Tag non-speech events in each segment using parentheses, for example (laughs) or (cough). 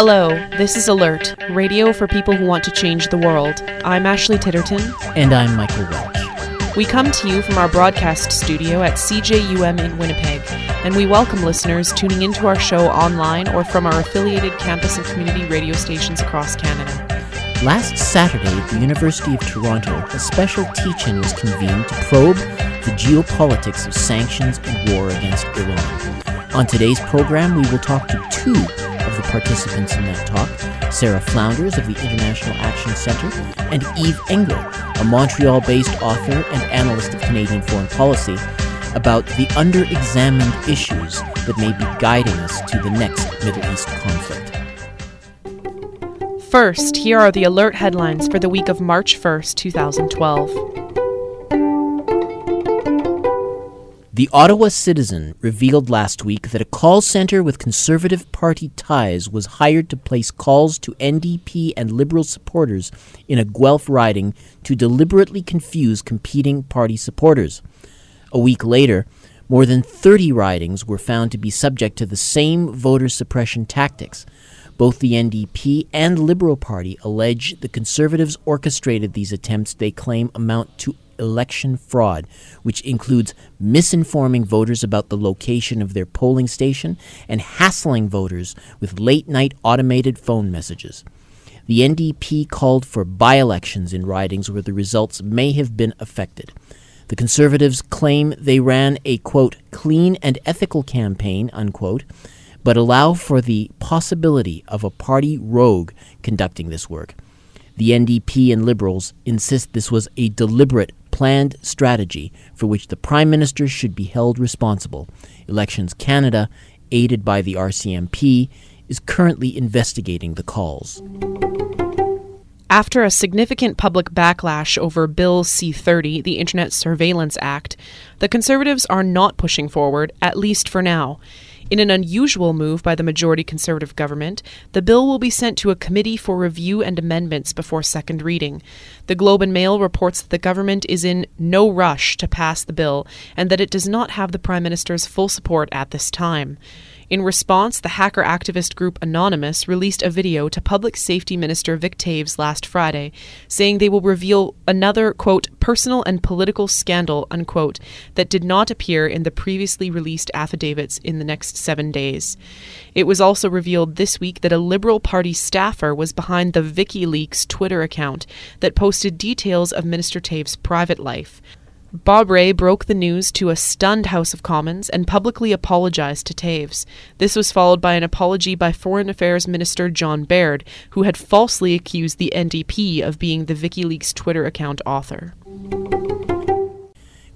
Hello, this is Alert, radio for people who want to change the world. I'm Ashley Titterton. And I'm Michael Welch. We come to you from our broadcast studio at CJUM in Winnipeg, and we welcome listeners tuning into our show online or from our affiliated campus and community radio stations across Canada. Last Saturday at the University of Toronto, a special teach in was convened to probe the geopolitics of sanctions and war against Iran. On today's program, we will talk to two the participants in that talk Sarah Flounders of the International Action Centre and Yves Engler, a Montreal based author and analyst of Canadian foreign policy, about the under examined issues that may be guiding us to the next Middle East conflict. First, here are the alert headlines for the week of March 1st, 2012. The Ottawa Citizen revealed last week that a call center with Conservative Party ties was hired to place calls to NDP and Liberal supporters in a Guelph riding to deliberately confuse competing party supporters. A week later, more than 30 ridings were found to be subject to the same voter suppression tactics. Both the NDP and Liberal Party allege the Conservatives orchestrated these attempts they claim amount to election fraud, which includes misinforming voters about the location of their polling station and hassling voters with late night automated phone messages. The NDP called for by elections in ridings where the results may have been affected. The Conservatives claim they ran a, quote, clean and ethical campaign, unquote, but allow for the possibility of a party rogue conducting this work. The NDP and Liberals insist this was a deliberate planned strategy for which the Prime Minister should be held responsible. Elections Canada, aided by the RCMP, is currently investigating the calls. After a significant public backlash over Bill C 30, the Internet Surveillance Act, the Conservatives are not pushing forward, at least for now. In an unusual move by the majority Conservative government, the bill will be sent to a committee for review and amendments before second reading. The Globe and Mail reports that the government is in no rush to pass the bill and that it does not have the Prime Minister's full support at this time. In response, the hacker activist group Anonymous released a video to Public Safety Minister Vic Toews last Friday, saying they will reveal another, quote, personal and political scandal, unquote, that did not appear in the previously released affidavits in the next seven days. It was also revealed this week that a Liberal Party staffer was behind the WikiLeaks Twitter account that posted details of Minister Toews' private life. Bob Rae broke the news to a stunned House of Commons and publicly apologized to Toews. This was followed by an apology by Foreign Affairs Minister John Baird, who had falsely accused the NDP of being the WikiLeaks Twitter account author.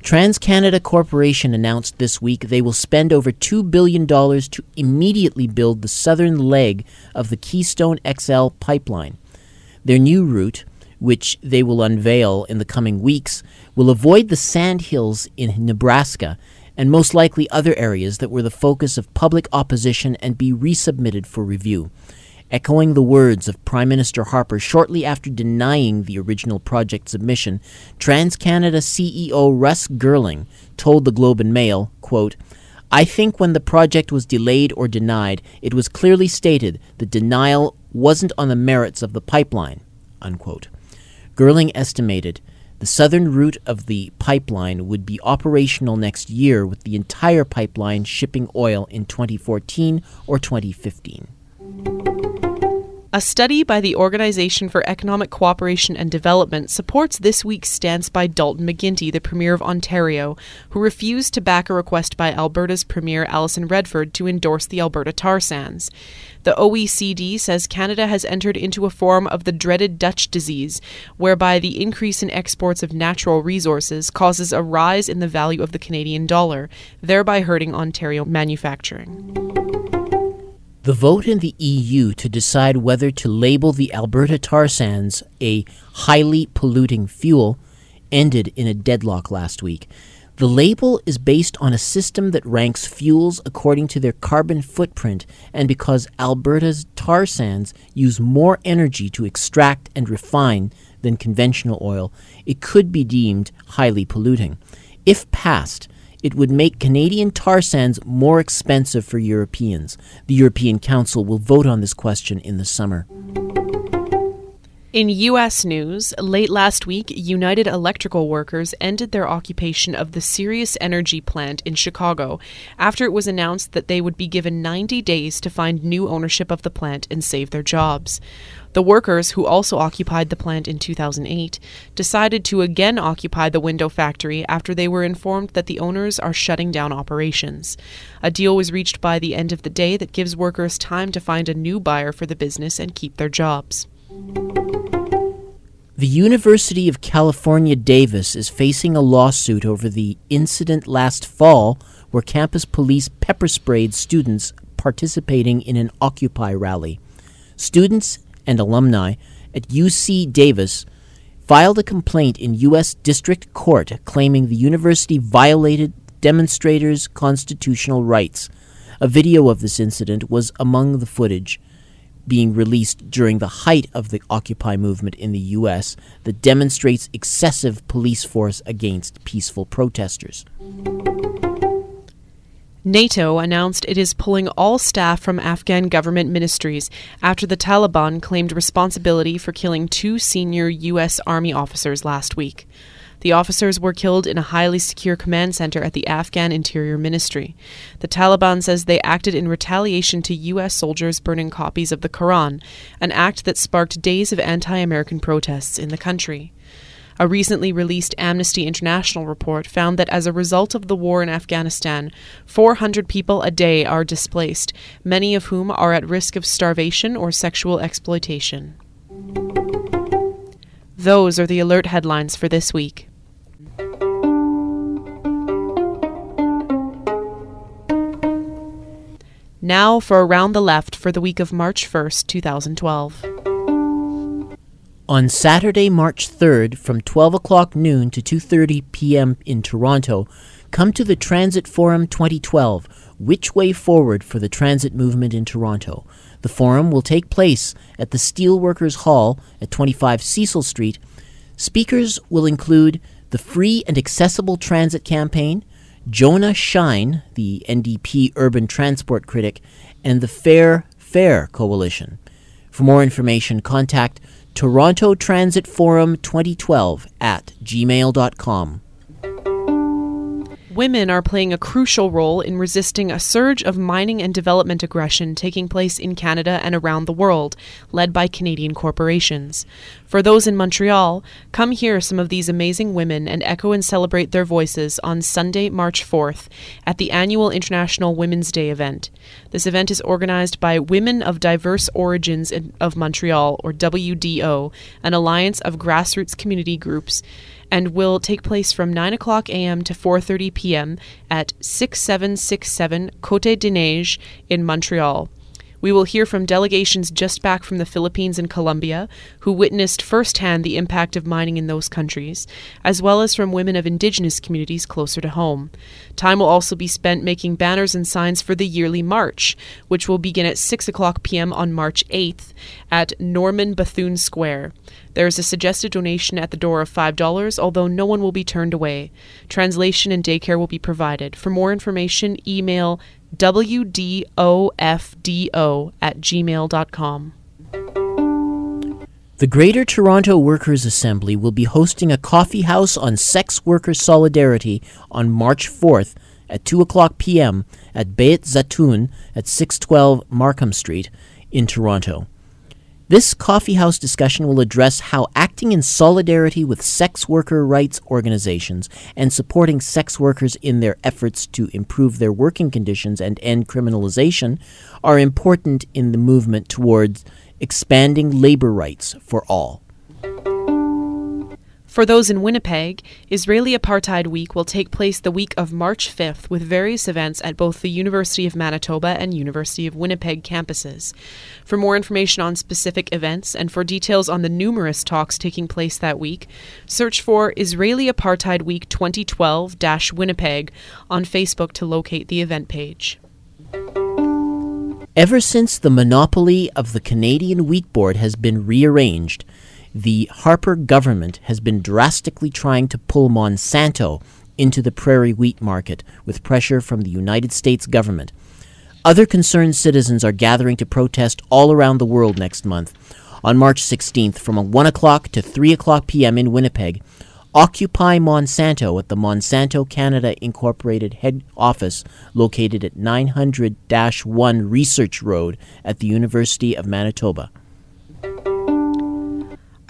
TransCanada Corporation announced this week they will spend over $2 billion to immediately build the southern leg of the Keystone XL pipeline. Their new route, which they will unveil in the coming weeks, will avoid the sandhills in Nebraska and most likely other areas that were the focus of public opposition and be resubmitted for review. Echoing the words of Prime Minister Harper shortly after denying the original project submission, TransCanada CEO Russ Girling told the Globe and Mail, quote, I think when the project was delayed or denied, it was clearly stated the denial wasn't on the merits of the pipeline. Unquote. Girling estimated the southern route of the pipeline would be operational next year, with the entire pipeline shipping oil in 2014 or 2015. A study by the Organization for Economic Cooperation and Development supports this week's stance by Dalton McGuinty, the Premier of Ontario, who refused to back a request by Alberta's Premier Alison Redford to endorse the Alberta tar sands. The OECD says Canada has entered into a form of the dreaded Dutch disease, whereby the increase in exports of natural resources causes a rise in the value of the Canadian dollar, thereby hurting Ontario manufacturing. The vote in the EU to decide whether to label the Alberta tar sands a highly polluting fuel ended in a deadlock last week. The label is based on a system that ranks fuels according to their carbon footprint, and because Alberta's tar sands use more energy to extract and refine than conventional oil, it could be deemed highly polluting. If passed, it would make Canadian tar sands more expensive for Europeans. The European Council will vote on this question in the summer. In U.S. news, late last week, United Electrical Workers ended their occupation of the Serious Energy plant in Chicago after it was announced that they would be given 90 days to find new ownership of the plant and save their jobs. The workers, who also occupied the plant in 2008, decided to again occupy the window factory after they were informed that the owners are shutting down operations. A deal was reached by the end of the day that gives workers time to find a new buyer for the business and keep their jobs. The University of California, Davis is facing a lawsuit over the incident last fall where campus police pepper sprayed students participating in an Occupy rally. Students and alumni at UC Davis filed a complaint in U.S. District Court claiming the university violated demonstrators' constitutional rights. A video of this incident was among the footage being released during the height of the Occupy movement in the U.S. that demonstrates excessive police force against peaceful protesters. NATO announced it is pulling all staff from Afghan government ministries after the Taliban claimed responsibility for killing two senior U.S. Army officers last week. The officers were killed in a highly secure command center at the Afghan Interior Ministry. The Taliban says they acted in retaliation to U.S. soldiers burning copies of the Quran, an act that sparked days of anti American protests in the country. A recently released Amnesty International report found that as a result of the war in Afghanistan, 400 people a day are displaced, many of whom are at risk of starvation or sexual exploitation. Those are the alert headlines for this week. Now for Around the Left for the week of March 1st, 2012. On Saturday, March 3rd, from 12 o'clock noon to 2:30 p.m. in Toronto, come to the Transit Forum 2012. Which way forward for the transit movement in Toronto? The forum will take place at the Steelworkers Hall at 25 Cecil Street. Speakers will include the Free and Accessible Transit Campaign, Jonah Schein, the NDP urban transport critic, and the Fair Fare Coalition. For more information, contact Toronto Transit Forum 2012 at gmail.com. Women are playing a crucial role in resisting a surge of mining and development aggression taking place in Canada and around the world, led by Canadian corporations. For those in Montreal, come hear some of these amazing women and echo and celebrate their voices on Sunday, March 4th, at the annual International Women's Day event. This event is organized by Women of Diverse Origins of Montreal, or WDO, an alliance of grassroots community groups and will take place from 9 o'clock a.m. to 4:30 p.m. at 6767 Côte des Neiges in Montreal. We will hear from delegations just back from the Philippines and Colombia who witnessed firsthand the impact of mining in those countries, as well as from women of indigenous communities closer to home. Time will also be spent making banners and signs for the yearly march, which will begin at 6 o'clock p.m. on March 8th at Norman Bethune Square. There is a suggested donation at the door of $5, although no one will be turned away. Translation and daycare will be provided. For more information, email wdofdo at gmail.com. The Greater Toronto Workers' Assembly will be hosting a coffee house on sex worker solidarity on March 4th at 2 o'clock p.m. at Beit Zatoun at 612 Markham Street in Toronto. This coffeehouse discussion will address how acting in solidarity with sex worker rights organizations and supporting sex workers in their efforts to improve their working conditions and end criminalization are important in the movement towards expanding labor rights for all. For those in Winnipeg, Israeli Apartheid Week will take place the week of March 5th with various events at both the University of Manitoba and University of Winnipeg campuses. For more information on specific events and for details on the numerous talks taking place that week, search for Israeli Apartheid Week 2012 Winnipeg on Facebook to locate the event page. Ever since the monopoly of the Canadian Wheat Board has been rearranged, the Harper government has been drastically trying to pull Monsanto into the prairie wheat market with pressure from the United States government. Other concerned citizens are gathering to protest all around the world next month. On March 16th, from 1 o'clock to 3 o'clock p.m. in Winnipeg, Occupy Monsanto at the Monsanto Canada Incorporated head office located at 900 1 Research Road at the University of Manitoba.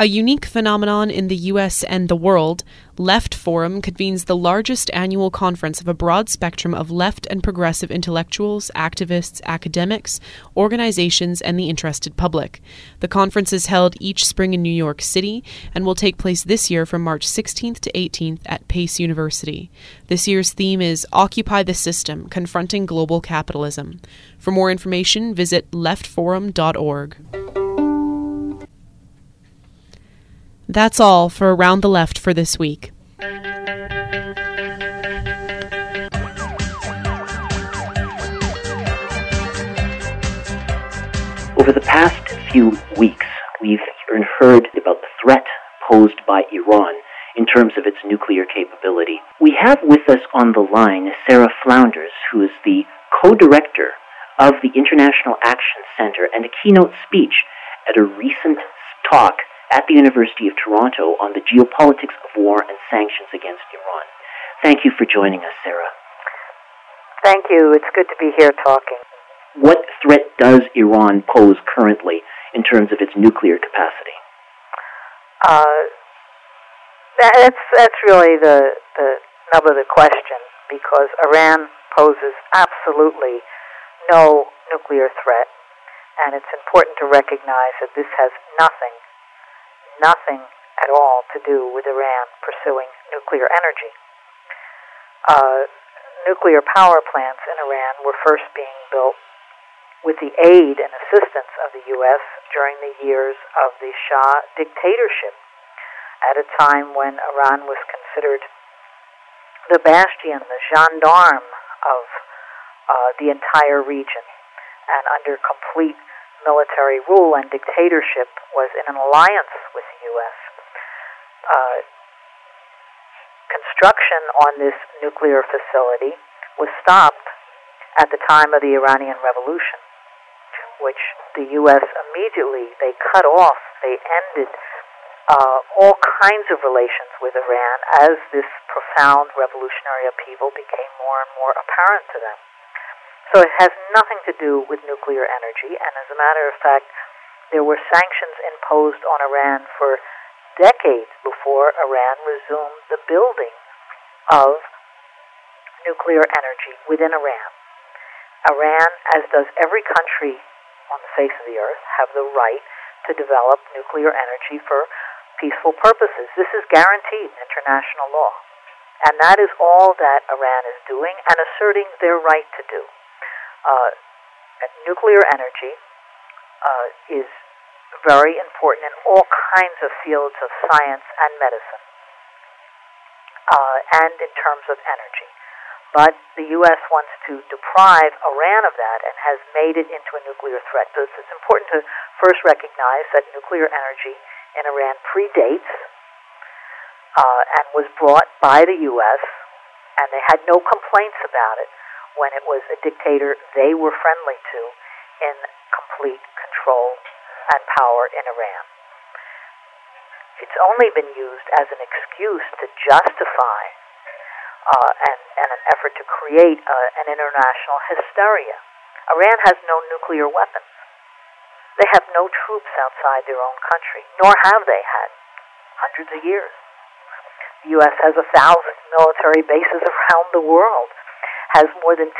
A unique phenomenon in the US and the world, Left Forum convenes the largest annual conference of a broad spectrum of left and progressive intellectuals, activists, academics, organizations, and the interested public. The conference is held each spring in New York City and will take place this year from March 16th to 18th at Pace University. This year's theme is Occupy the System Confronting Global Capitalism. For more information, visit leftforum.org. That's all for Around the Left for this week. Over the past few weeks, we've heard about the threat posed by Iran in terms of its nuclear capability. We have with us on the line Sarah Flounders, who is the co director of the International Action Center and a keynote speech at a recent talk at the University of Toronto on the geopolitics of war and sanctions against Iran. Thank you for joining us, Sarah. Thank you. It's good to be here talking. What threat does Iran pose currently in terms of its nuclear capacity? Uh, that's that's really the the nub of the question because Iran poses absolutely no nuclear threat, and it's important to recognize that this has nothing nothing at all to do with Iran pursuing nuclear energy. Uh, nuclear power plants in Iran were first being built with the aid and assistance of the U.S. during the years of the Shah dictatorship, at a time when Iran was considered the bastion, the gendarme of uh, the entire region, and under complete military rule and dictatorship was in an alliance with the U.S. Uh, construction on this nuclear facility was stopped at the time of the Iranian Revolution, which the U.S. immediately they cut off, they ended uh, all kinds of relations with Iran as this profound revolutionary upheaval became more and more apparent to them. So it has nothing to do with nuclear energy, and as a matter of fact, there were sanctions imposed on Iran for decades before Iran resumed the building of nuclear energy within Iran. Iran, as does every country on the face of the earth, have the right to develop nuclear energy for peaceful purposes. This is guaranteed in international law. And that is all that Iran is doing and asserting their right to do uh, nuclear energy uh, is very important in all kinds of fields of science and medicine, uh, and in terms of energy. But the U.S. wants to deprive Iran of that and has made it into a nuclear threat. So it's, important to first recognize that nuclear energy in Iran predates uh, and was brought by the U.S., and they had no complaints about it when it was a dictator they were friendly to in complete control and power in Iran. It's only been used as an excuse to justify uh, and, and an effort to create uh, an international hysteria. Iran has no nuclear weapons. They have no troops outside their own country, nor have they had hundreds of years. The U.S. has a thousand military bases around the world has more than 10,000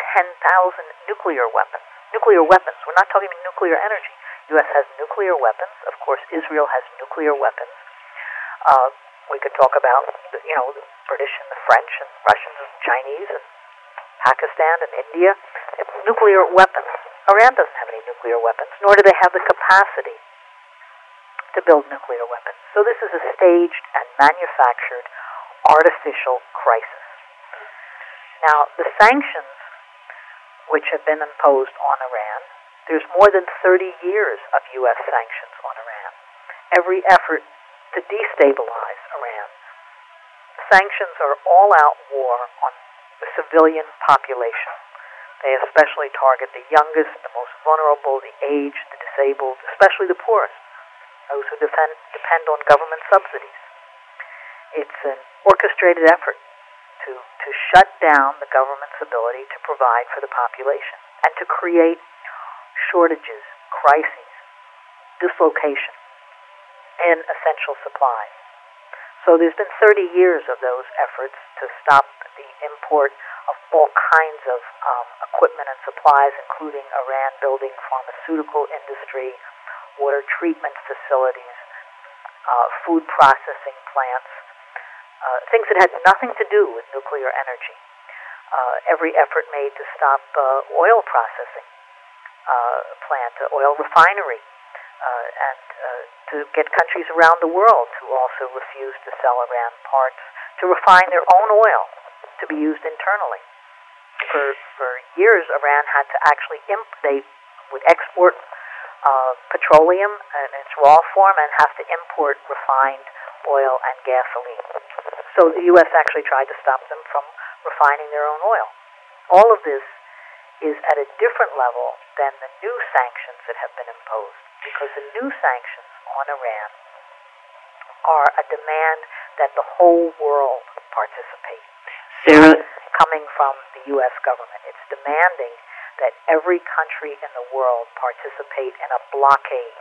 nuclear weapons. Nuclear weapons. We're not talking about nuclear energy. U.S. has nuclear weapons. Of course, Israel has nuclear weapons. Uh, we could talk about, you know, the British and the French and Russians and Chinese and Pakistan and India. Nuclear weapons. Iran doesn't have any nuclear weapons, nor do they have the capacity to build nuclear weapons. So this is a staged and manufactured artificial crisis. Now, the sanctions which have been imposed on Iran, there's more than 30 years of U.S. sanctions on Iran. Every effort to destabilize Iran sanctions are all-out war on the civilian population. They especially target the youngest, the most vulnerable, the aged, the disabled, especially the poorest, those who depend, depend on government subsidies. It's an orchestrated effort to, to shut down the government's ability to provide for the population and to create shortages, crises, dislocation in essential supplies. So there's been 30 years of those efforts to stop the import of all kinds of um, equipment and supplies, including Iran building pharmaceutical industry, water treatment facilities, uh, food processing plants, uh, things that had nothing to do with nuclear energy. Uh, every effort made to stop uh, oil processing uh, plant, uh, oil refinery, uh, and to get countries around the world to also refuse to sell Iran parts to refine their own oil to be used internally. For for years, Iran had to actually imp- they would export petroleum in its raw form and have to import refined oil and gasoline. So the U.S. actually tried to stop them from refining their own oil. All of this is at a different level than the new sanctions that have been imposed because the new sanctions on Iran are a demand that the whole world participate. Sarah, coming from the U.S. government. It's demanding that every country in the world participate in a blockade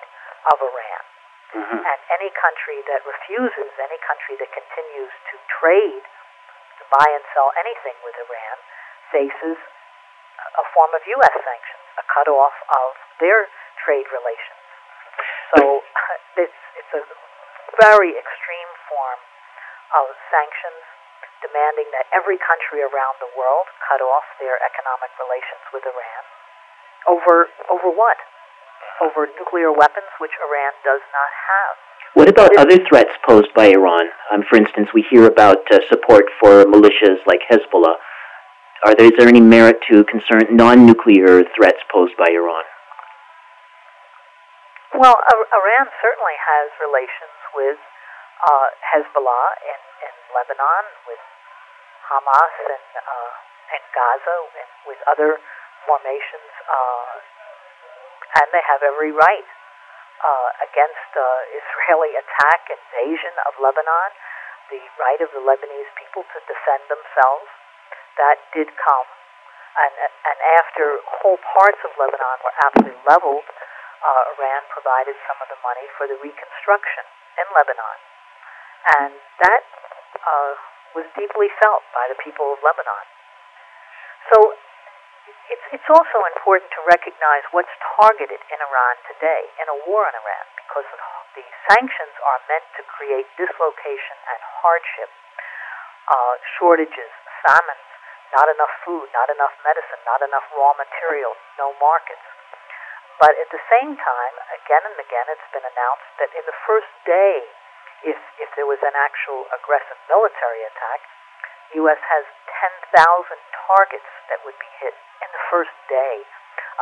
of Iran. Mhm. And any country that refuses, any country that continues to trade, to buy and sell anything with Iran, faces a form of U.S. sanctions, a cutoff of their trade relations. So (laughs) it's, it's a very extreme form of sanctions demanding that every country around the world cut off their economic relations with Iran. Over, over what? Over nuclear weapons, which Iran does not have. What about other threats posed by Iran? Um, for instance, we hear about uh, support for militias like Hezbollah. Are there, is there any merit to concern non-nuclear threats posed by Iran? Well, Iran certainly has relations with uh, Hezbollah in, in Lebanon, with Hamas in, uh, in Gaza, and with other formations, uh, and they have every right uh, against uh, (laughs) Israeli attack, invasion of Lebanon, the right of the Lebanese people to defend themselves. That did come, and and after whole parts of Lebanon were absolutely leveled, uh, Iran provided some of the money for the reconstruction in Lebanon, and that uh, was deeply felt by the people of Lebanon. So it's, it's also important to recognize what's targeted in Iran today in a war on Iran because the, the sanctions are meant to create dislocation and hardship, uh, shortages, famines, not enough food, not enough medicine, not enough raw materials, no markets. But at the same time, again and again, it's been announced that in the first day, if, if there was an actual aggressive military attack, U.S. has 10,000 targets that would be hit in the first day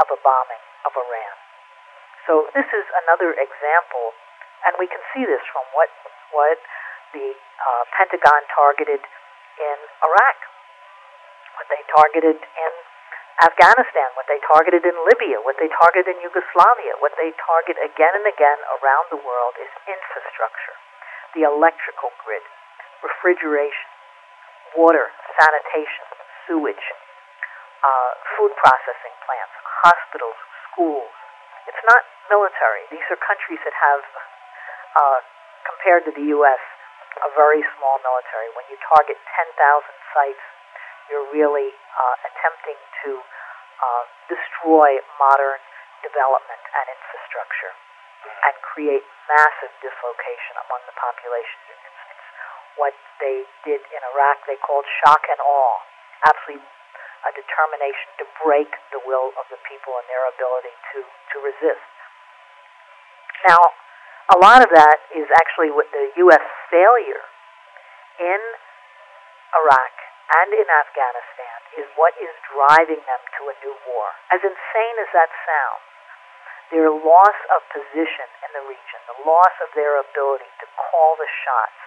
of a bombing of Iran. So this is another example, and we can see this from what what the uh, Pentagon targeted in Iraq, what they targeted in Afghanistan, what they targeted in Libya, what they targeted in Yugoslavia, what they target again and again around the world is infrastructure, the electrical grid, refrigeration, water, sanitation, sewage, uh, food processing plants, hospitals, schools. It's not military. These are countries that have, uh, compared to the U.S., a very small military. When you target 10,000 sites, you're really uh, attempting to uh, destroy modern development and infrastructure and create massive dislocation among the population. What they did in Iraq, they called shock and awe. Absolutely a determination to break the will of the people and their ability to, to resist. Now, a lot of that is actually what the U.S. failure in Iraq and in Afghanistan is what is driving them to a new war. As insane as that sounds, their loss of position in the region, the loss of their ability to call the shots,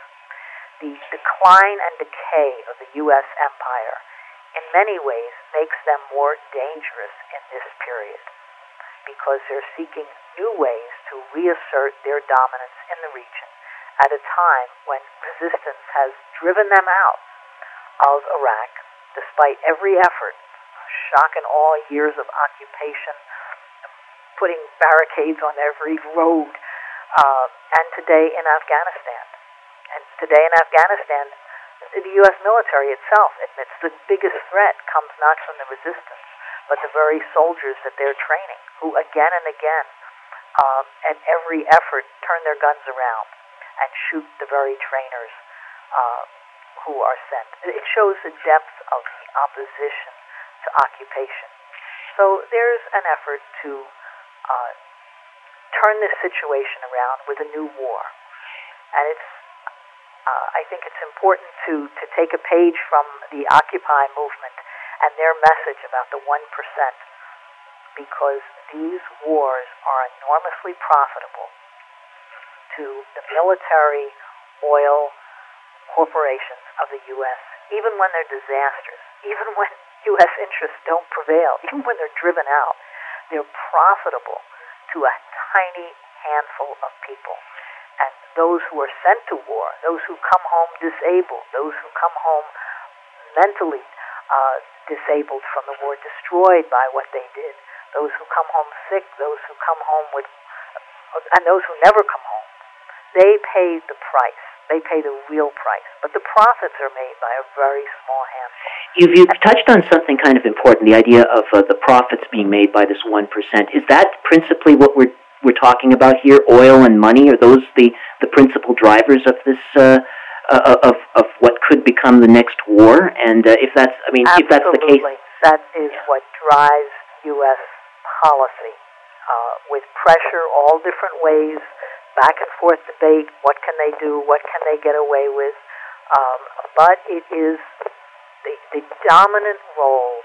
the decline and decay of the U.S. empire in many ways makes them more dangerous in this period because they're seeking new ways to reassert their dominance in the region at a time when resistance has driven them out of Iraq despite every effort, shock and awe years of occupation, putting barricades on every road, uh, and today in Afghanistan. And today in Afghanistan, the U.S. military itself admits the biggest threat comes not from the resistance, but the very soldiers that they're training, who again and again, um, at every effort, turn their guns around and shoot the very trainers uh, who are sent. It shows the depth of the opposition to occupation. So there's an effort to uh, turn this situation around with a new war. And it's, uh, I think it's important to, to take a page from the Occupy movement and their message about the 1% because these wars are enormously profitable to the military, oil corporations of the U.S., even when they're disasters, even (laughs) when U.S. interests don't prevail, even when they're driven out. They're profitable to a tiny handful of people. Those who are sent to war, those who come home disabled, those who come home mentally uh, disabled from the war, destroyed by what they did, those who come home sick, those who come home with, and those who never come home, they pay the price. They pay the real price. But the profits are made by a very small handful. You've, you've touched on something kind of important, the idea of uh, the profits being made by this 1%. Is that principally what we're, we're talking about here? Oil and money? Are those the, the principal drivers of this, uh, uh, of, of what could become the next war? And uh, if that's, I mean, Absolutely. if that's the case. That is yeah. what drives U.S. policy. Uh, with pressure all different ways back and forth debate. What can they do? What can they get away with? Um, but it is the, the dominant role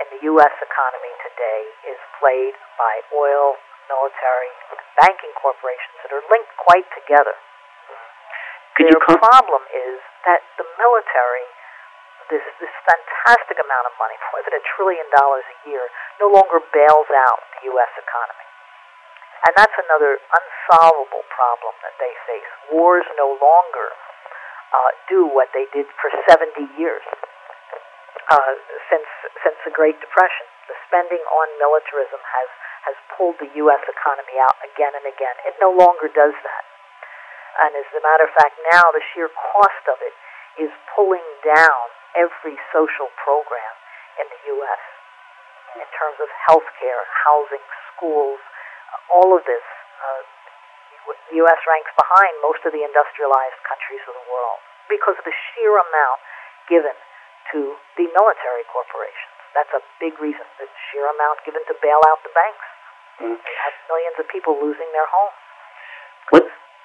in the U.S. economy today is played by oil, military, banking corporations that are linked quite together. Could Their com- problem is that the military, this this fantastic amount of money, more than a trillion dollars a year, no longer bails out the U.S. economy. And that's another unsolvable problem that they face. Wars no longer uh, do what they did for 70 years uh, since since the Great Depression. The spending on militarism has has pulled the U.S. economy out again and again. It no longer does that. And as a matter of fact, now the sheer cost of it is pulling down every social program in the U.S. in terms of health care, housing, schools, all of this, uh, the U.S. ranks behind most of the industrialized countries of the world because of the sheer amount given to the military corporations. That's a big reason. The sheer amount given to bail out the banks. Mm. They have millions of people losing their homes. What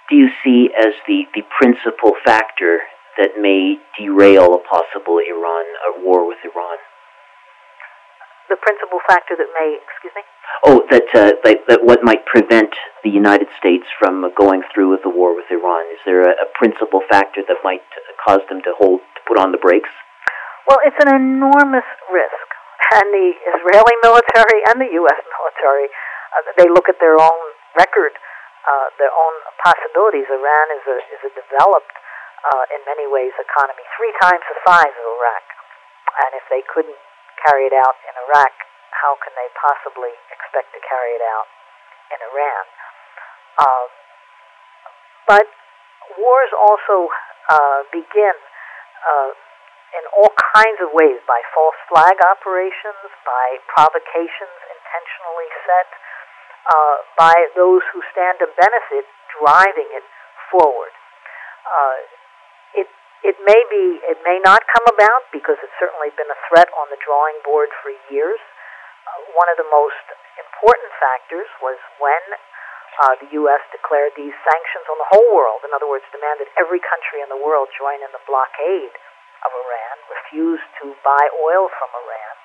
do you see as the, the principal factor that may derail a possible Iran a war with Iran? the principal factor that may, excuse me? Oh, that, uh, that, that what might prevent the United States from going through with the war with Iran? Is there a, a principal factor that might cause them to hold, to put on the brakes? Well, it's an enormous risk. And the Israeli military and the U.S. military, uh, they look at their own record, uh, their own possibilities. Iran is a, is a developed, uh, in many ways, economy, three times the size of Iraq. And if they couldn't carry it out in Iraq, how can they possibly expect to carry it out in Iran? Uh, but wars also uh, begin uh, in all kinds of ways by false flag operations, by provocations intentionally set, uh, by those who stand to benefit driving it forward. Uh, it it may be, it may not come about because it's certainly been a threat on the drawing board for years. Uh, one of the most important factors was when uh, the U.S. declared these sanctions on the whole world. In other words, demanded every country in the world join in the blockade of Iran, refused to buy oil from Iran.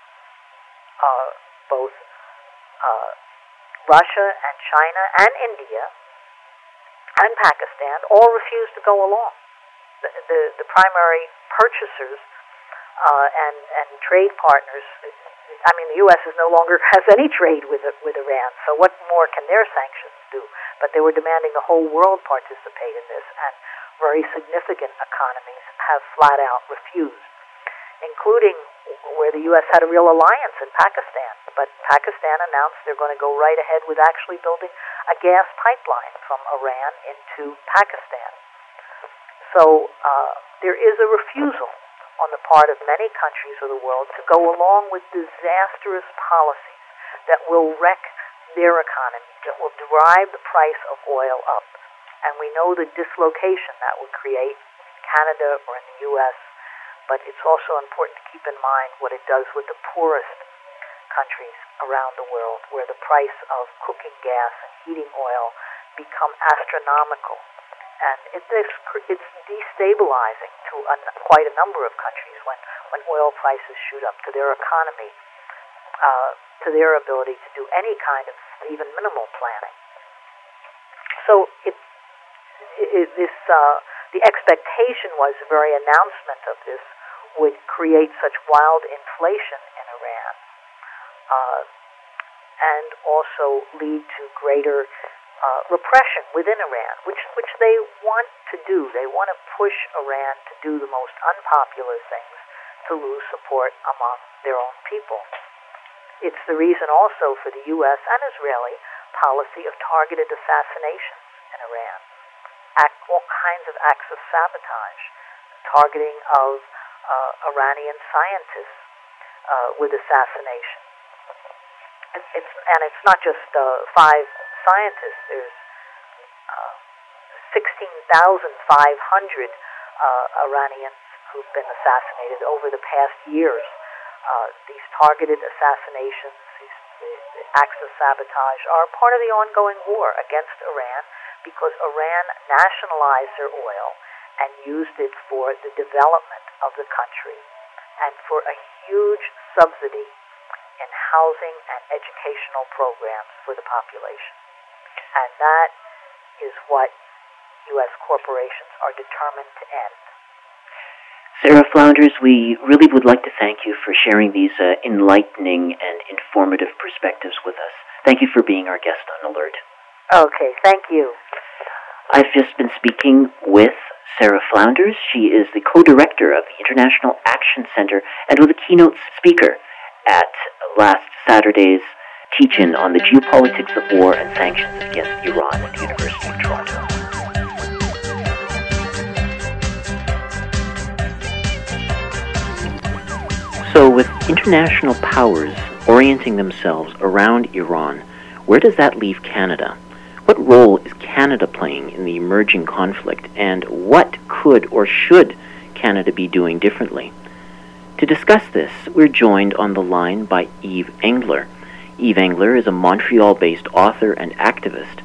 Uh, both uh, Russia and China and India and Pakistan all refused to go along. the, the, the primary purchasers uh, and, and trade partners. I mean, the U.S. is no longer (laughs) has any trade with with Iran. So what more can their sanctions do? But they were demanding the whole world participate in this, and very significant economies have flat out refused, including where the U.S. had a real alliance in Pakistan. But Pakistan announced they're going to go right ahead with actually building a gas pipeline from Iran into Pakistan. So uh, there is a refusal on the part of many countries of the world to go along with disastrous policies that will wreck their economy, that will drive the price of oil up. And we know the dislocation that would create in Canada or in the U.S., but it's also important to keep in mind what it does with the poorest countries around the world, where the price of cooking gas and heating oil become astronomical and it's, it's destabilizing to a, quite a number of countries when, when oil prices shoot up to their economy, uh, to their ability to do any kind of even minimal planning. So it, it, this, uh, the expectation was the very announcement of this would create such wild inflation in Iran uh, and also lead to greater uh, repression within Iran, which which they want to do. They want to push Iran to do the most unpopular things to lose support among their own people. It's the reason also for the U.S. and Israeli policy of targeted assassinations in Iran, act, all kinds of acts of sabotage, targeting of uh, Iranian scientists uh, with assassination. It's, it's, and it's not just uh, five scientists. There's uh, 16,500 uh, Iranians who've been assassinated over the past years. Uh, these targeted assassinations, these the, acts of sabotage, are part of the ongoing war against Iran because Iran nationalized their oil and used it for the development of the country and for a huge subsidy in housing and educational programs for the population. And that is what U.S. corporations are determined to end. Sarah Flounders, we really would like to thank you for sharing these uh, enlightening and informative perspectives with us. Thank you for being our guest on Alert. Okay, thank you. I've just been speaking with Sarah Flounders. She is the co director of the International Action Center and was a keynote speaker at last Saturday's teach in on the geopolitics of war and sanctions against Iran at the University of Toronto. So, with international powers orienting themselves around Iran, where does that leave Canada? What role is Canada playing in the emerging conflict, and what could or should Canada be doing differently? To discuss this, we're joined on the line by Yves Engler. Yves Engler is a Montreal based author and activist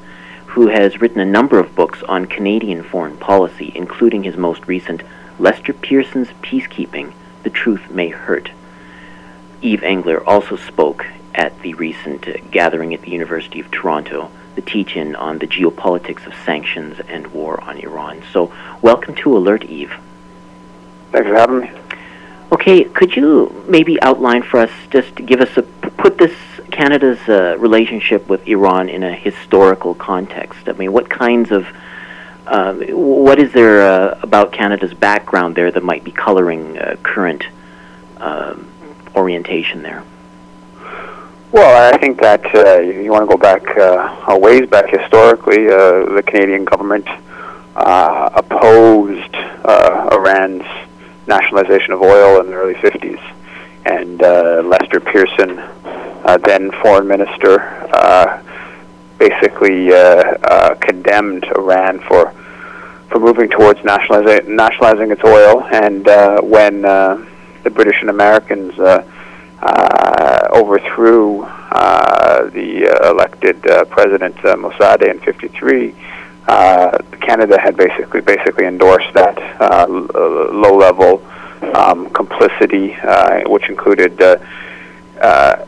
who has written a number of books on Canadian foreign policy, including his most recent Lester Pearson's Peacekeeping The Truth May Hurt. Yves Engler also spoke at the recent gathering at the University of Toronto, the teach in on the geopolitics of sanctions and war on Iran. So, welcome to Alert, Yves. Thanks for having me. Okay, could you maybe outline for us, just give us a put this Canada's uh, relationship with Iran in a historical context? I mean, what kinds of uh, what is there uh, about Canada's background there that might be coloring uh, current um, orientation there? Well, I think that uh, you want to go back uh, a ways back historically. Uh, the Canadian government uh, opposed uh, Iran's nationalization of oil in the early 50s, and uh, Lester Pearson uh, then foreign minister, uh, basically uh, uh, condemned Iran for for moving towards nationalizing nationalizing its oil. And uh, when uh, the British and Americans overthrew uh the uh elected president Mossadegh in '53. Uh, Canada had basically basically endorsed that uh, low-level um, complicity, uh, which included uh uh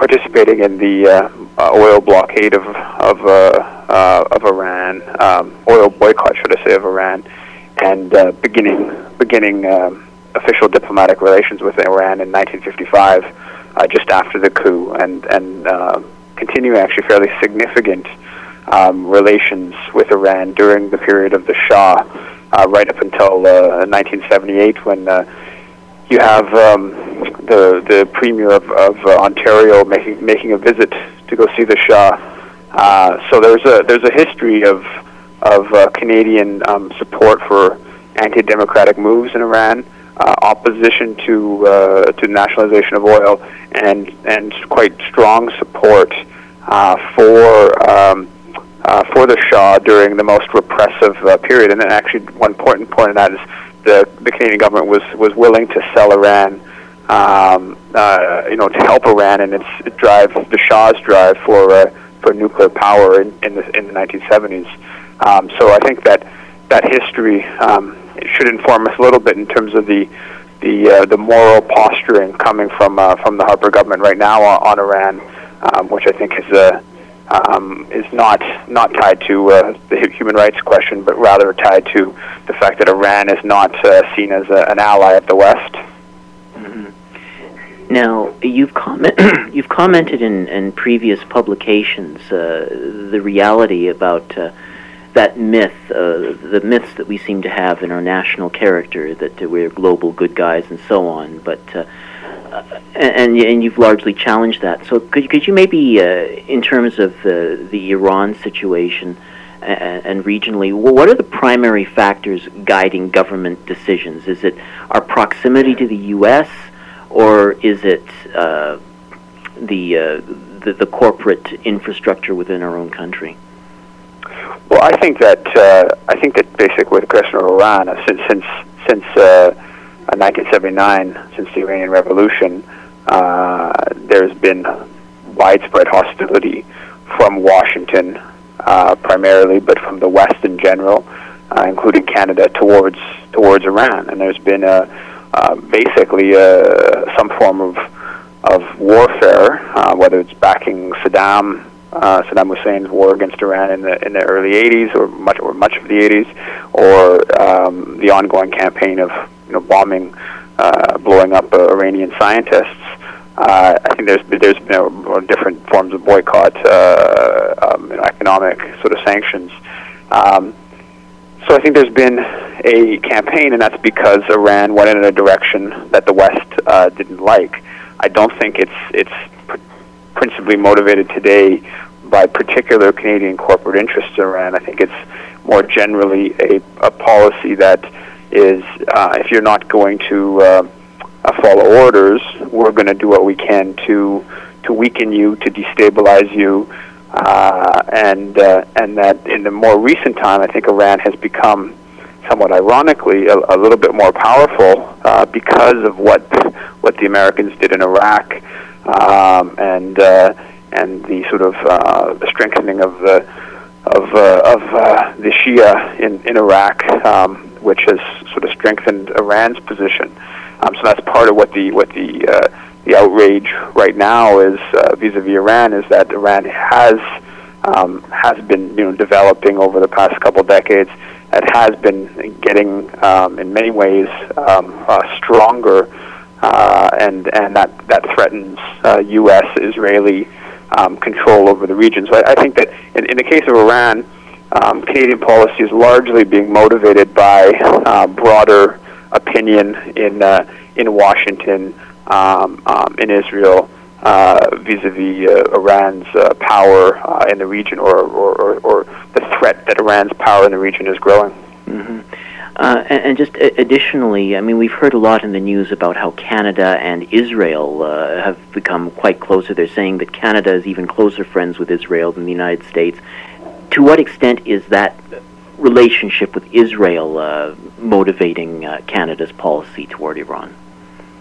participating in the uh, uh, oil blockade of of uh, uh, of Iran, um, oil boycott, should I say, of Iran, and uh, beginning beginning um, official diplomatic relations with Iran in 1955, uh, just after the coup, and and uh, continuing actually fairly significant um, relations with Iran during the period of the Shah, uh, right up until 1978 uh, when uh, you have um, the the premier of, of uh, Ontario making making a visit to go see the Shah. So there's a there's a history of of Canadian um, support for anti-democratic moves in Iran, uh, opposition to uh, to nationalization of oil, and and quite strong support uh, for. Um, uh, for the Shah during the most repressive uh, period, and then actually one important point in that is the the Canadian government was was willing to sell Iran, um, uh, you know, to help Iran in its drive, the Shah's drive for uh, for nuclear power in, in the in the 1970s. Um, so I think that that history um, should inform us a little bit in terms of the the uh, the moral posturing coming from uh, from the Harper government right now on, on Iran, um, which I think is a um, is not not tied to uh, the human rights question, but rather tied to the fact that Iran is not uh, seen as a, an ally of the West. Mm-hmm. Now, you've comment (clears throat) you've commented in, in previous publications uh, the reality about uh, that myth, uh, the myths that we seem to have in our national character, that uh, we're global good guys and so on. But uh, uh, and and you've largely challenged that. So could could you maybe, uh, in terms of the the Iran situation and, and regionally, what are the primary factors guiding government decisions? Is it our proximity to the U.S. or is it uh, the, the the corporate infrastructure within our own country? I think that uh, I think that basically with of Iran, uh, since since since uh, 1979, uh, since the Iranian Revolution, uh, there's been widespread hostility from Washington, uh, primarily, but from the West in general, including Canada, towards towards Iran, and there's been a basically uh, some form of of warfare, whether it's backing Saddam uh, Saddam Hussein's war against Iran in the in the early 80s, or much or much of the 80s, or um, the ongoing campaign of you know bombing, uh, blowing up uh, Iranian scientists. Uh, I think there's there's been a, different forms of boycott, uh, um, you know, economic sort of sanctions. Um, so I think there's been a campaign, and that's because Iran went in a direction that the West uh, didn't like. I don't think it's it's principally motivated today by particular Canadian corporate interests in Iran. I think it's more generally a, a policy that is, uh, if you're not going to uh, uh, follow orders, we're going to do what we can to to weaken you, to destabilize you, uh, and uh, and that in the more recent time, I think Iran has become somewhat ironically a, a little bit more powerful uh, because of what what the Americans did in Iraq um, and uh, and the sort of uh, the strengthening of the of uh, of uh, the Shia in in Iraq, um, which has sort of strengthened Iran's position. Um, so that's part of what the what the uh, the outrage right now is uh, vis-a-vis Iran is that Iran has um, has been you know developing over the past couple decades. It has been getting um, in many ways um, uh, stronger uh, and and that that threatens uh, U.S. Israeli um, control over the region. So I, I think that in, in the case of Iran, um, Canadian policy is largely being motivated by uh, broader opinion in uh, in Washington, um, um, in Israel. Uh, vis-a-vis uh, Iran's uh, power uh, in the region, or, or, or, or the threat that Iran's power in the region is growing. Mm-hmm. Uh, and, and, just additionally, I mean, we've heard a lot in the news about how Canada and Israel uh, have become quite closer. They're saying that Canada is even closer friends with Israel than the United States. To what extent is that relationship with Israel uh, motivating uh, Canada's policy toward Iran?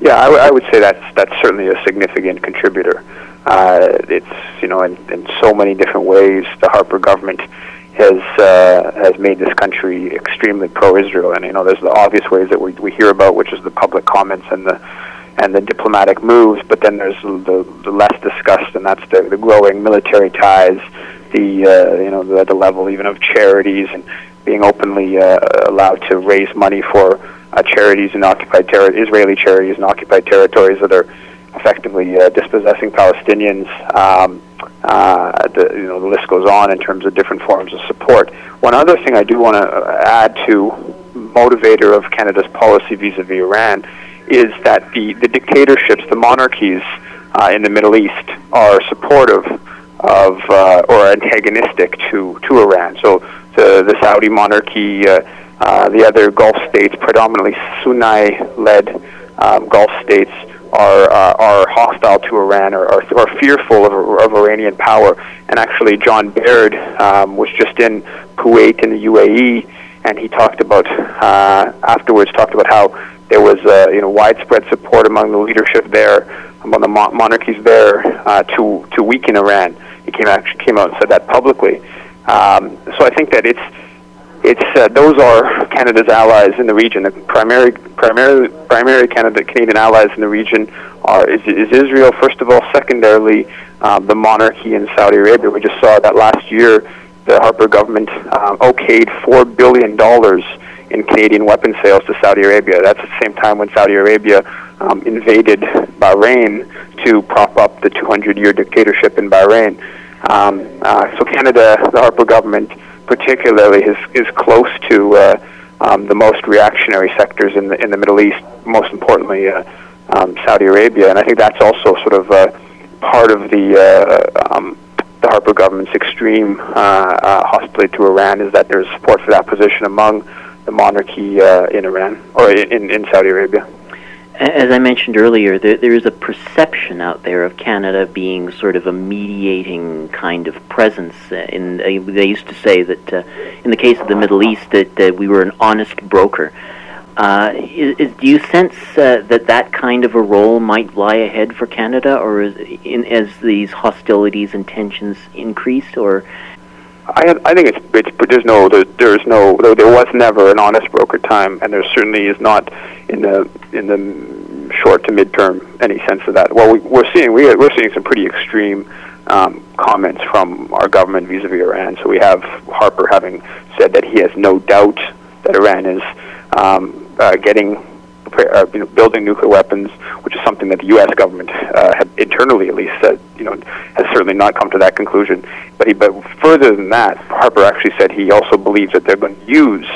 Yeah, I, w- I would say that's that's certainly a significant contributor. Uh, it's you know in, in so many different ways the Harper government has uh, has made this country extremely pro-Israel. And you know, there's the obvious ways that we we hear about, which is the public comments and the and the diplomatic moves. But then there's the, the less discussed, and that's the, the growing military ties, the uh, you know the, the level even of charities and being openly uh, allowed to raise money for uh, charities in occupied ter- Israeli charities in occupied territories that are effectively uh, dispossessing Palestinians. Um, uh, the, you know, the list goes on in terms of different forms of support. One other thing I do want to add to motivator of Canada's policy vis-a-vis Iran is that the, the dictatorships, the monarchies uh, in the Middle East are supportive of uh, or antagonistic to, to Iran. So the, the Saudi monarchy, uh, uh, the other Gulf states, predominantly Sunni-led um, Gulf states, are uh, are hostile to Iran or are, are fearful of, of Iranian power. And actually, John Baird um, was just in Kuwait in the UAE, and he talked about uh, afterwards talked about how there was uh, you know widespread support among the leadership there, among the mo- monarchies there, uh, to to weaken Iran. He came actually came out and said that publicly. Um, so I think that it's it's uh, those are Canada's allies in the region. The primary primary primary Canada Canadian allies in the region are is, is Israel first of all. Secondarily, um, the monarchy in Saudi Arabia. We just saw that last year the Harper government um, okayed four billion dollars in Canadian weapon sales to Saudi Arabia. That's at the same time when Saudi Arabia um, invaded Bahrain to prop up the 200-year dictatorship in Bahrain. Um, uh, so Canada, the Harper government, particularly, is is close to uh, um, the most reactionary sectors in the in the Middle East. Most importantly, uh, um, Saudi Arabia, and I think that's also sort of uh, part of the uh, um, the Harper government's extreme uh, uh, hostility to Iran is that there's support for that position among the monarchy uh, in Iran or in, in Saudi Arabia. As I mentioned earlier, there, there is a perception out there of Canada being sort of a mediating kind of presence. Uh, in uh, they used to say that uh, in the case of the Middle East that uh, we were an honest broker. Uh, is, is, do you sense uh, that that kind of a role might lie ahead for Canada, or in, as these hostilities and tensions increase, or I, I think it's, it's there's no there, there's no there, there was never an honest broker time, and there certainly is not in the in the short to midterm any sense of that. Well, we, we're seeing we we're seeing some pretty extreme um, comments from our government vis-a-vis Iran. So we have Harper having said that he has no doubt that Iran is um, uh, getting uh, you know, building nuclear weapons, which is something that the U.S. government uh, had internally at least said, you know, has certainly not come to that conclusion. But he, but further than that, Harper actually said he also believes that they're going to use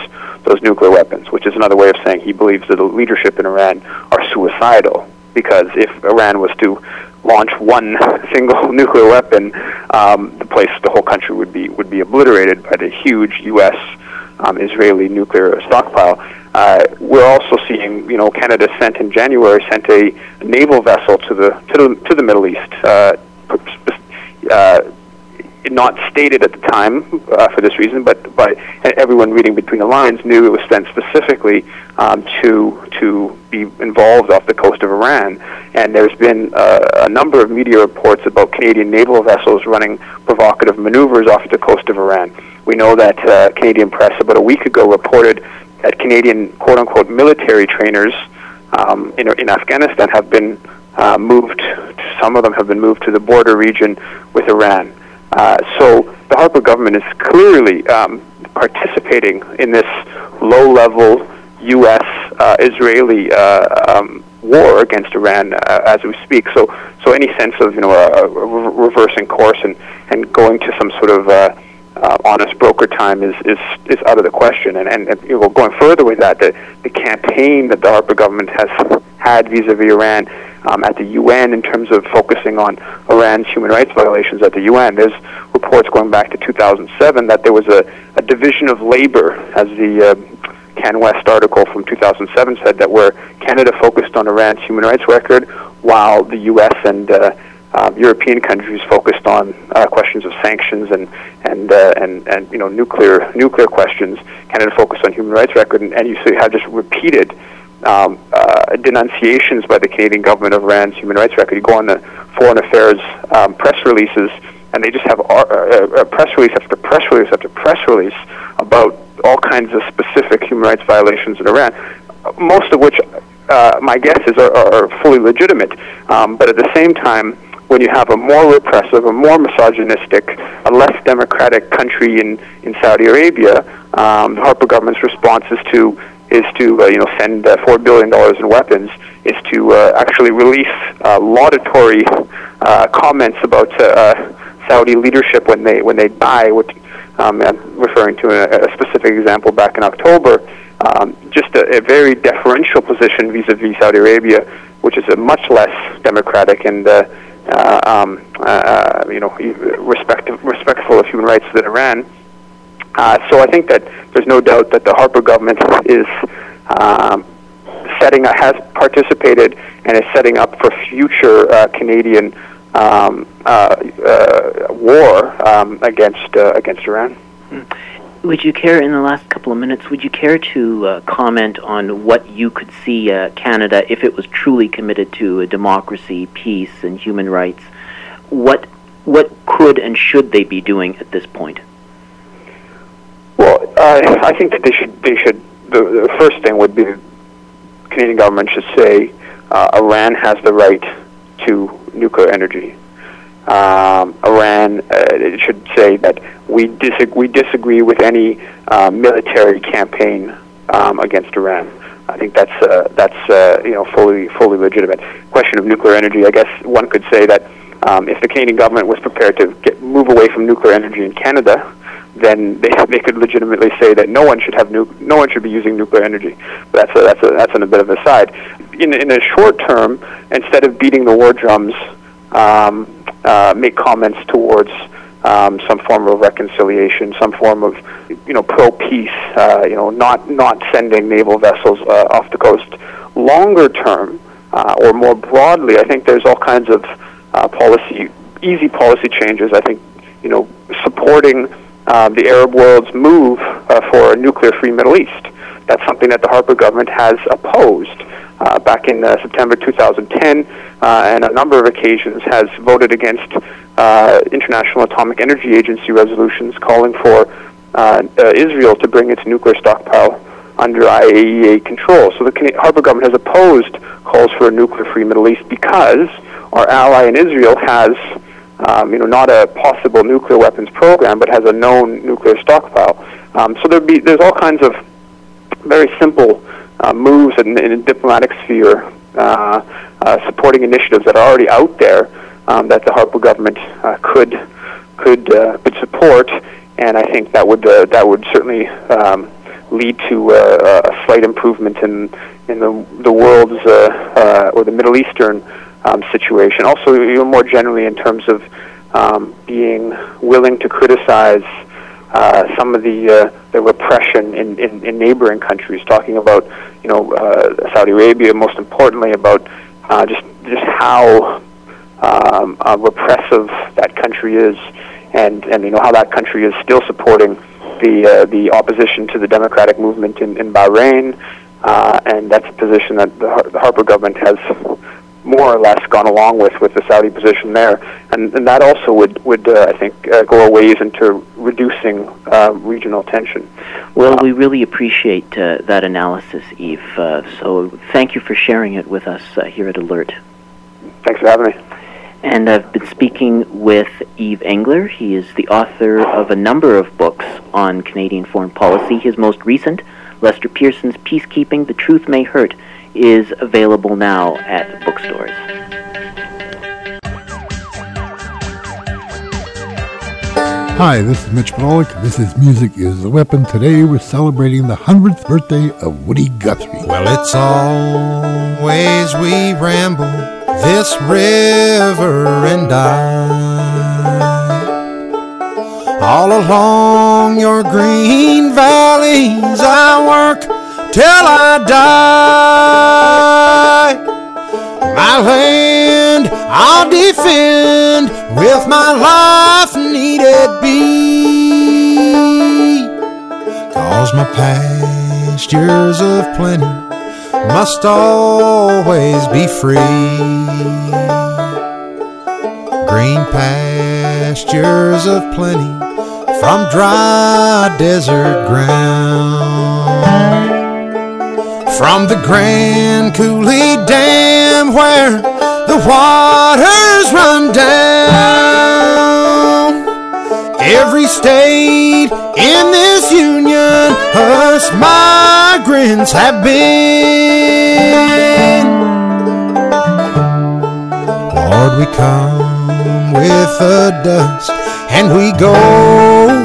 those nuclear weapons, which is another way of saying he believes that the leadership in Iran are suicidal. Because if Iran was to launch one (laughs) single (laughs) nuclear weapon, um, the place, the whole country would be would be obliterated by the huge U.S. Um, Israeli nuclear stockpile. Uh, we're also seeing, you know, Canada sent in January sent a naval vessel to the to the to the Middle East. Uh, uh, not stated at the time uh, for this reason, but but everyone reading between the lines knew it was sent specifically um, to to be involved off the coast of Iran. And there's been uh, a number of media reports about Canadian naval vessels running provocative maneuvers off the coast of Iran. We know that uh, Canadian press about a week ago reported that Canadian quote unquote military trainers um, in, in Afghanistan have been uh, moved, some of them have been moved to the border region with Iran. Uh, so the Harper government is clearly um, participating in this low level U.S. Uh, Israeli uh, um, war against Iran uh, as we speak. So, so any sense of you know reversing course and, and going to some sort of uh, honest broker time is, is, is out of the question. And, and, and you know, going further with that, the, the campaign that the Harper government has had vis-a-vis Iran um, at the UN in terms of focusing on Iran's human rights violations at the UN. There's reports going back to 2007 that there was a, a division of labor, as the uh, CanWest article from 2007 said, that where Canada focused on Iran's human rights record, while the U.S. and uh, um, European countries focused on uh, questions of sanctions and and uh, and and you know nuclear nuclear questions. Canada focused on human rights record, and, and you see have just repeated um, uh, denunciations by the Canadian government of Iran's human rights record. You go on the foreign affairs um, press releases, and they just have uh, press release after press release after press release about all kinds of specific human rights violations in Iran. Most of which, uh, my guess is, are, are fully legitimate. Um, but at the same time, when you have a more repressive, a more misogynistic, a less democratic country in, in Saudi Arabia, um, the Harper government's response is to is to uh, you know send uh, four billion dollars in weapons, is to uh, actually release uh, laudatory uh, comments about uh, uh, Saudi leadership when they when they die, which um, I'm referring to a, a specific example back in October. Um, just a, a very deferential position vis-a-vis Saudi Arabia, which is a much less democratic and uh, uh, um, uh, you know respect, respectful of human rights than Iran. Uh, so I think that there's no doubt that the Harper government is um, setting has participated and is setting up for future uh, Canadian um, uh, uh, war um, against uh, against Iran. Would you care, in the last couple of minutes, would you care to uh, comment on what you could see uh, Canada, if it was truly committed to democracy, peace, and human rights, what what could and should they be doing at this point? Well, uh, I think that they should. They should. The, the first thing would be the Canadian government should say uh, Iran has the right to nuclear energy. Um, Iran uh, should say that we we disagree with any uh, military campaign um, against Iran. I think that's uh, that's uh, you know fully fully legitimate. Question of nuclear energy. I guess one could say that um, if the Canadian government was prepared to get, move away from nuclear energy in Canada, then (laughs) they they could legitimately say that no one should have nu- no one should be using nuclear energy. But that's a, that's a, that's on a bit of a side. In in a short term, instead of beating the war drums, um, uh, make comments towards um, some form of reconciliation, some form of you know pro peace. Uh, you know, not not sending naval vessels uh, off the coast. Longer term, uh, or more broadly, I think there's all kinds of uh, policy, easy policy changes. I think you know supporting uh, the Arab world's move uh, for a nuclear-free Middle East. That's something that the Harper government has opposed uh, back in uh, September 2010, uh, and a number of occasions has voted against uh, International Atomic Energy Agency resolutions calling for uh, uh, Israel to bring its nuclear stockpile under IAEA control. So the Harper government has opposed calls for a nuclear-free Middle East because our ally in Israel has um, you know, not a possible nuclear weapons program, but has a known nuclear stockpile. Um, so be, there's all kinds of very simple uh, moves in, in the diplomatic sphere uh, uh, supporting initiatives that are already out there um, that the Harper government uh, could could could support, and I think that would that would certainly um, lead to a slight improvement in in the the world's or the Middle Eastern um, situation. Also, more generally in terms of um, being willing to criticize uh, some of the uh, the repression in, in, in neighboring countries, talking about you know uh, Saudi Arabia, most importantly about uh, just just how um, uh, repressive that country is, and and you know how that country is still supporting the uh, the opposition to the democratic movement in, in Bahrain, uh, and that's a position that the, Har- the Harper government has more or less gone along with with the Saudi position there, and, and that also would would uh, I think uh, go a ways into reducing uh, regional tension. Well, we really appreciate uh, that analysis, Yves. Uh, so thank you for sharing it with us uh, here at Alert. Thanks for having me. And I've been speaking with Yves Engler. He is the author of a number of books on Canadian foreign policy. His most recent, Lester Pearson's Peacekeeping: The Truth May Hurt is available now at bookstores. Hi, this is Mitch Podolak. This is Music is a Weapon. Today we're celebrating the 100th birthday of Woody Guthrie. Well, it's always we ramble this river and I. All along your green valleys I work till I die. My land I'll defend with my life needed be. Cause my pastures of plenty must always be free. Green pastures of plenty from dry desert ground. From the Grand Coulee Dam where the waters run down. Every state in this union, us migrants have been. Lord, we come with the dust and we go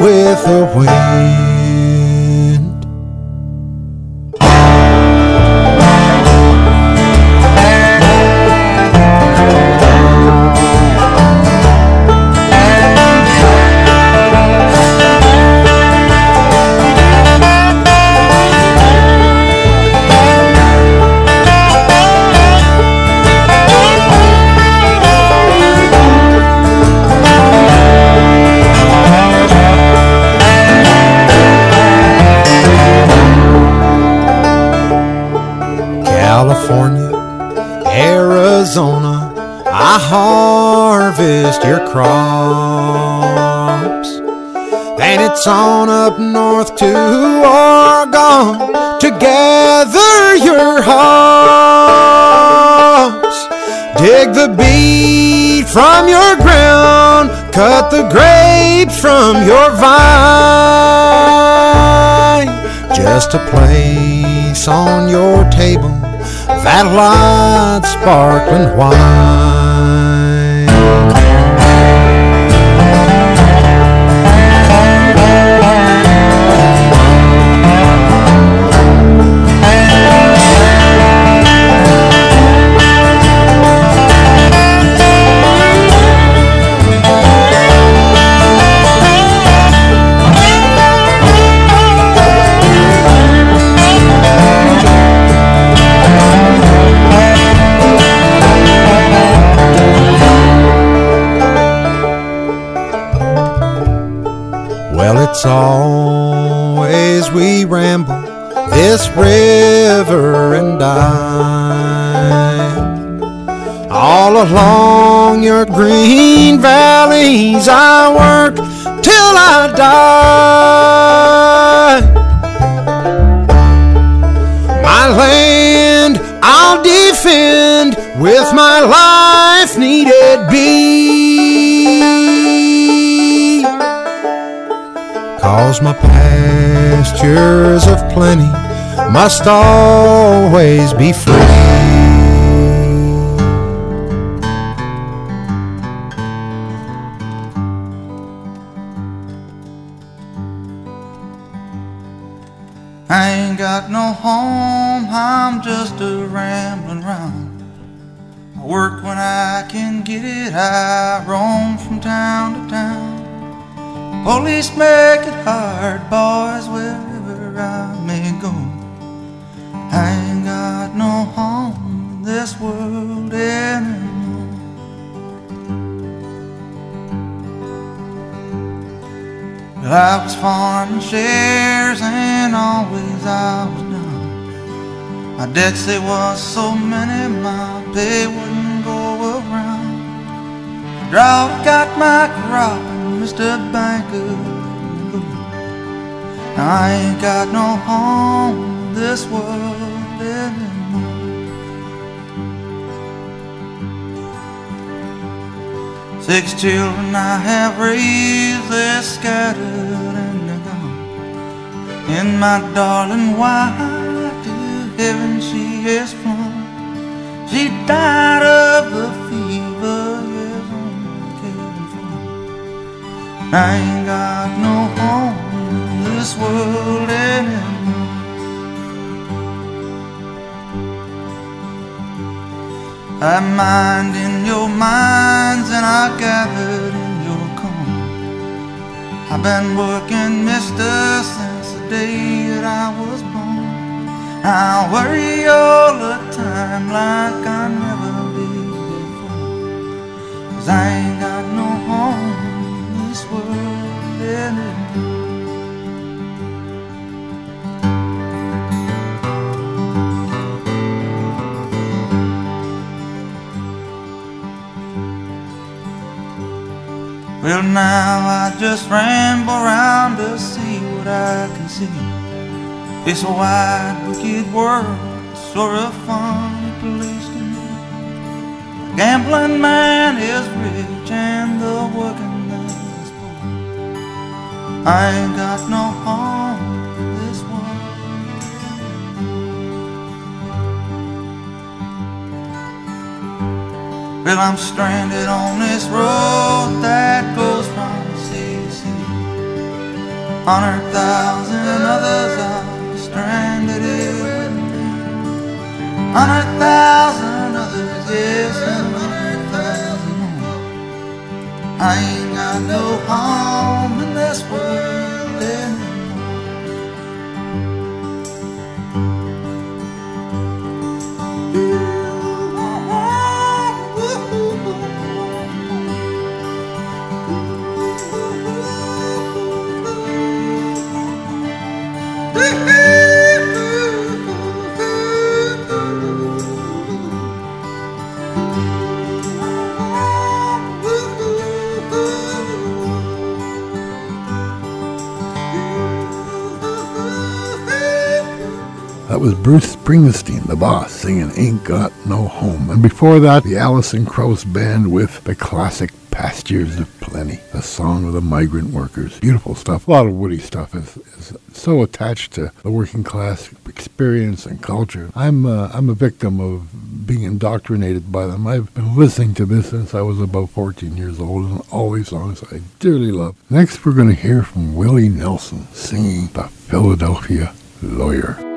with the wind. Harvest your crops. Then it's on up north to Oregon to gather your hops. Dig the beet from your ground, cut the grapes from your vine. Just a place on your table that light sparkling wine. Along your green valleys, I work till I die. My land I'll defend with my life needed be. Cause my pastures of plenty must always be free. Just a rambling round. I work when I can get it, I roam from town to town. Police make it hard, boys, wherever I may go. I ain't got no home in this world anymore. I was farming shares and always I was. My debts, they was so many, my pay wouldn't go around. The Drought got my crop and Mr. Banker I ain't got no home in this world anymore. Six children I have raised, they're scattered and they're gone. And my darling, to heaven she is flown? She died of the fever, yes, on the cabin floor. I ain't got no home in this world anymore. I mined in your mines and I gathered in your corn. I've been working, mister, since the day that I was born. I worry all the time like I never did before. Cause I ain't got no home in this world anymore. Well, now I just ramble around to see what I can see. A wide, wicked world, sort of funny place to me. I Gambling man is rich and the working man is poor. I ain't got no home in this world. Well, I'm stranded on this road that goes from sea to sea. Hundred thousand others Hundred thousand others, yes, hundred thousand more. I ain't got no home in this world was Bruce Springsteen, the boss, singing Ain't Got No Home. And before that, the Alison Krauss Band with the classic Pastures of Plenty, a song of the migrant workers. Beautiful stuff. A lot of Woody stuff is, is so attached to the working class experience and culture. I'm, uh, I'm a victim of being indoctrinated by them. I've been listening to this since I was about 14 years old, and all these songs I dearly love. Next, we're going to hear from Willie Nelson singing The Philadelphia Lawyer.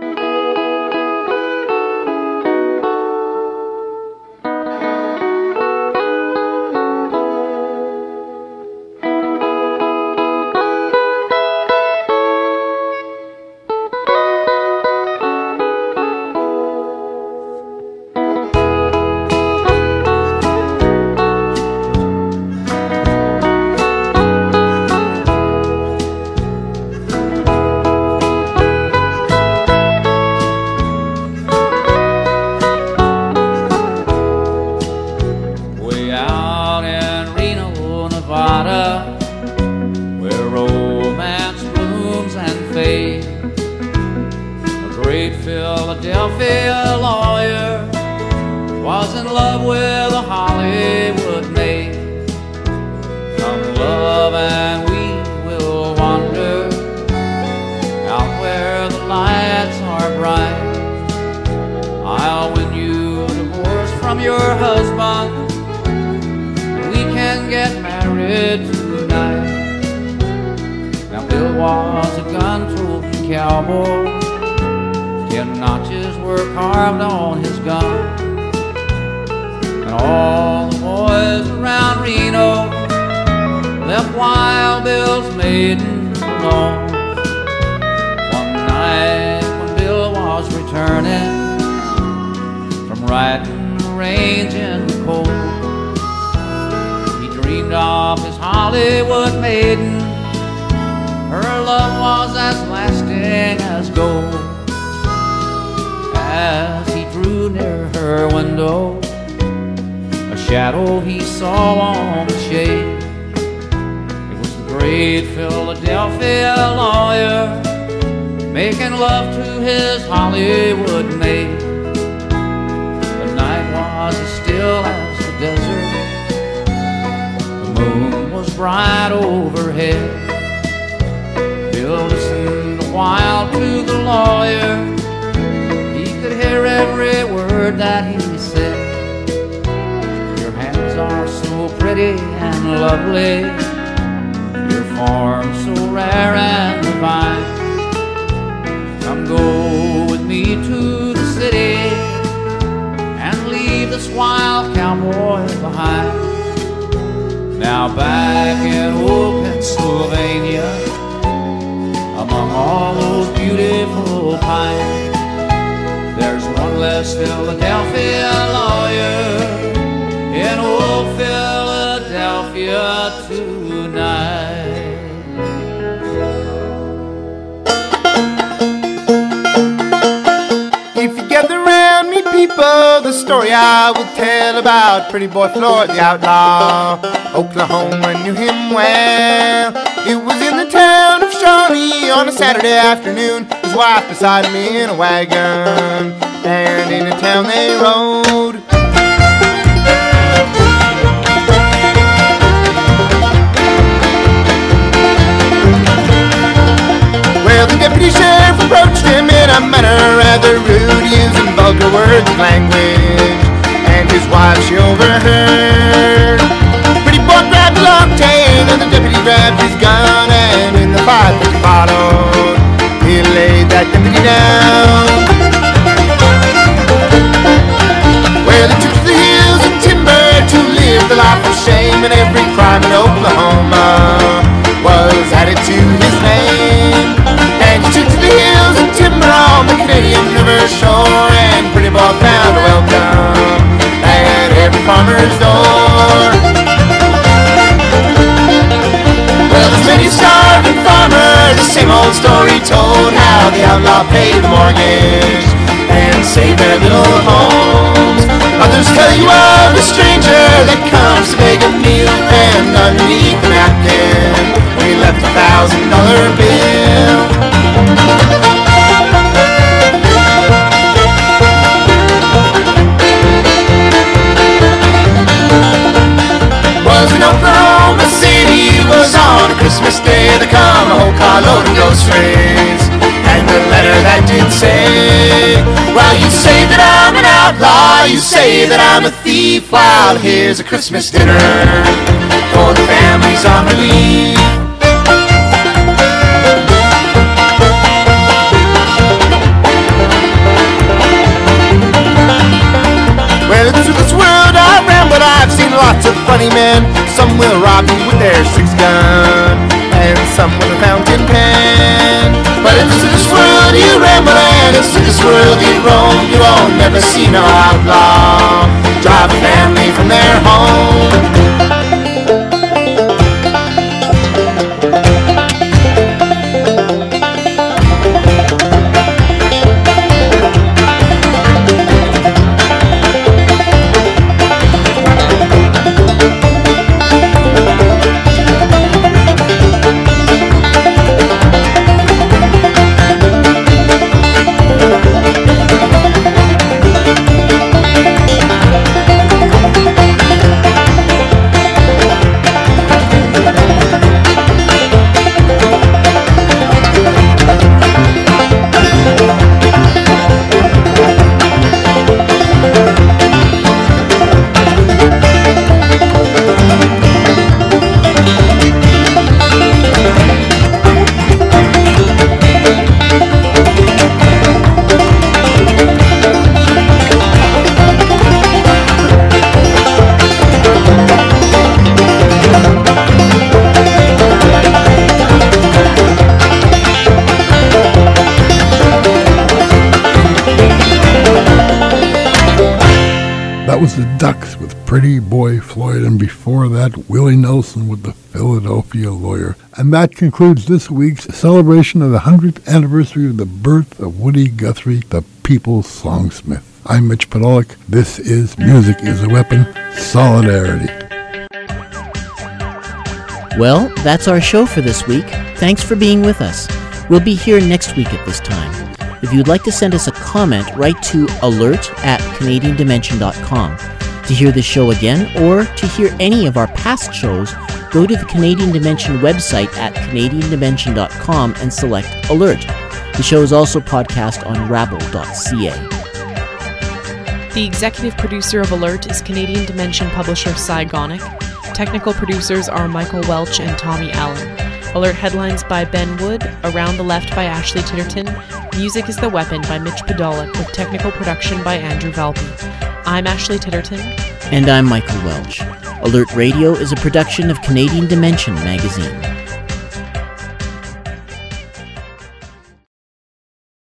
To the lawyer. He could hear every word that he said. Your hands are so pretty and lovely. Your form so rare and divine. Come go with me to the city and leave this wild cowboy behind. Now back in old Pennsylvania, among all those beautiful pines, there's one less Philadelphia lawyer in old Philadelphia tonight. If you gather around me, people, the story I will tell about Pretty Boy Floyd the outlaw. Oklahoma knew him well. It was Johnny on a Saturday afternoon. His wife beside me in a wagon, and in a town they rode. Well, the deputy sheriff approached him in a manner rather rude, using vulgar words and language, and his wife she overheard. Pretty boy grabbed the long tail, and the deputy grabbed his gun and fight that followed, he laid that deputy down. Well, he took to the hills and timber to live the life of shame, and every crime in Oklahoma was added to his name. And he took to the hills and timber on the Canadian River shore, and pretty boy found a welcome at every farmer's door. The same old story told how the outlaw paid the mortgage and saved their little homes. Others tell you of a stranger that comes to beg a meal, and underneath the napkin, we left a thousand dollar bill. Christmas day, there come a whole carload of groceries. And the letter that did say, Well, you say that I'm an outlaw, you say that I'm a thief. Well, here's a Christmas dinner for the families on relief. But I've seen lots of funny men. Some will rob you with their six gun, and some with a fountain pen. But into this world you ramble, and into this world you roam. You won't never see no outlaw drive a family from their home. Pretty Boy Floyd, and before that, Willie Nelson with the Philadelphia Lawyer. And that concludes this week's celebration of the 100th anniversary of the birth of Woody Guthrie, the People's Songsmith. I'm Mitch Podolak. This is Music is a Weapon Solidarity. Well, that's our show for this week. Thanks for being with us. We'll be here next week at this time. If you'd like to send us a comment, write to alert at CanadianDimension.com. To hear the show again or to hear any of our past shows, go to the Canadian Dimension website at CanadianDimension.com and select Alert. The show is also podcast on rabble.ca. The executive producer of Alert is Canadian Dimension publisher Cy Gonick. Technical producers are Michael Welch and Tommy Allen. Alert headlines by Ben Wood, Around the Left by Ashley Titterton, Music is the Weapon by Mitch Podolak, with technical production by Andrew Valby. I'm Ashley Titterton. And I'm Michael Welch. Alert Radio is a production of Canadian Dimension magazine.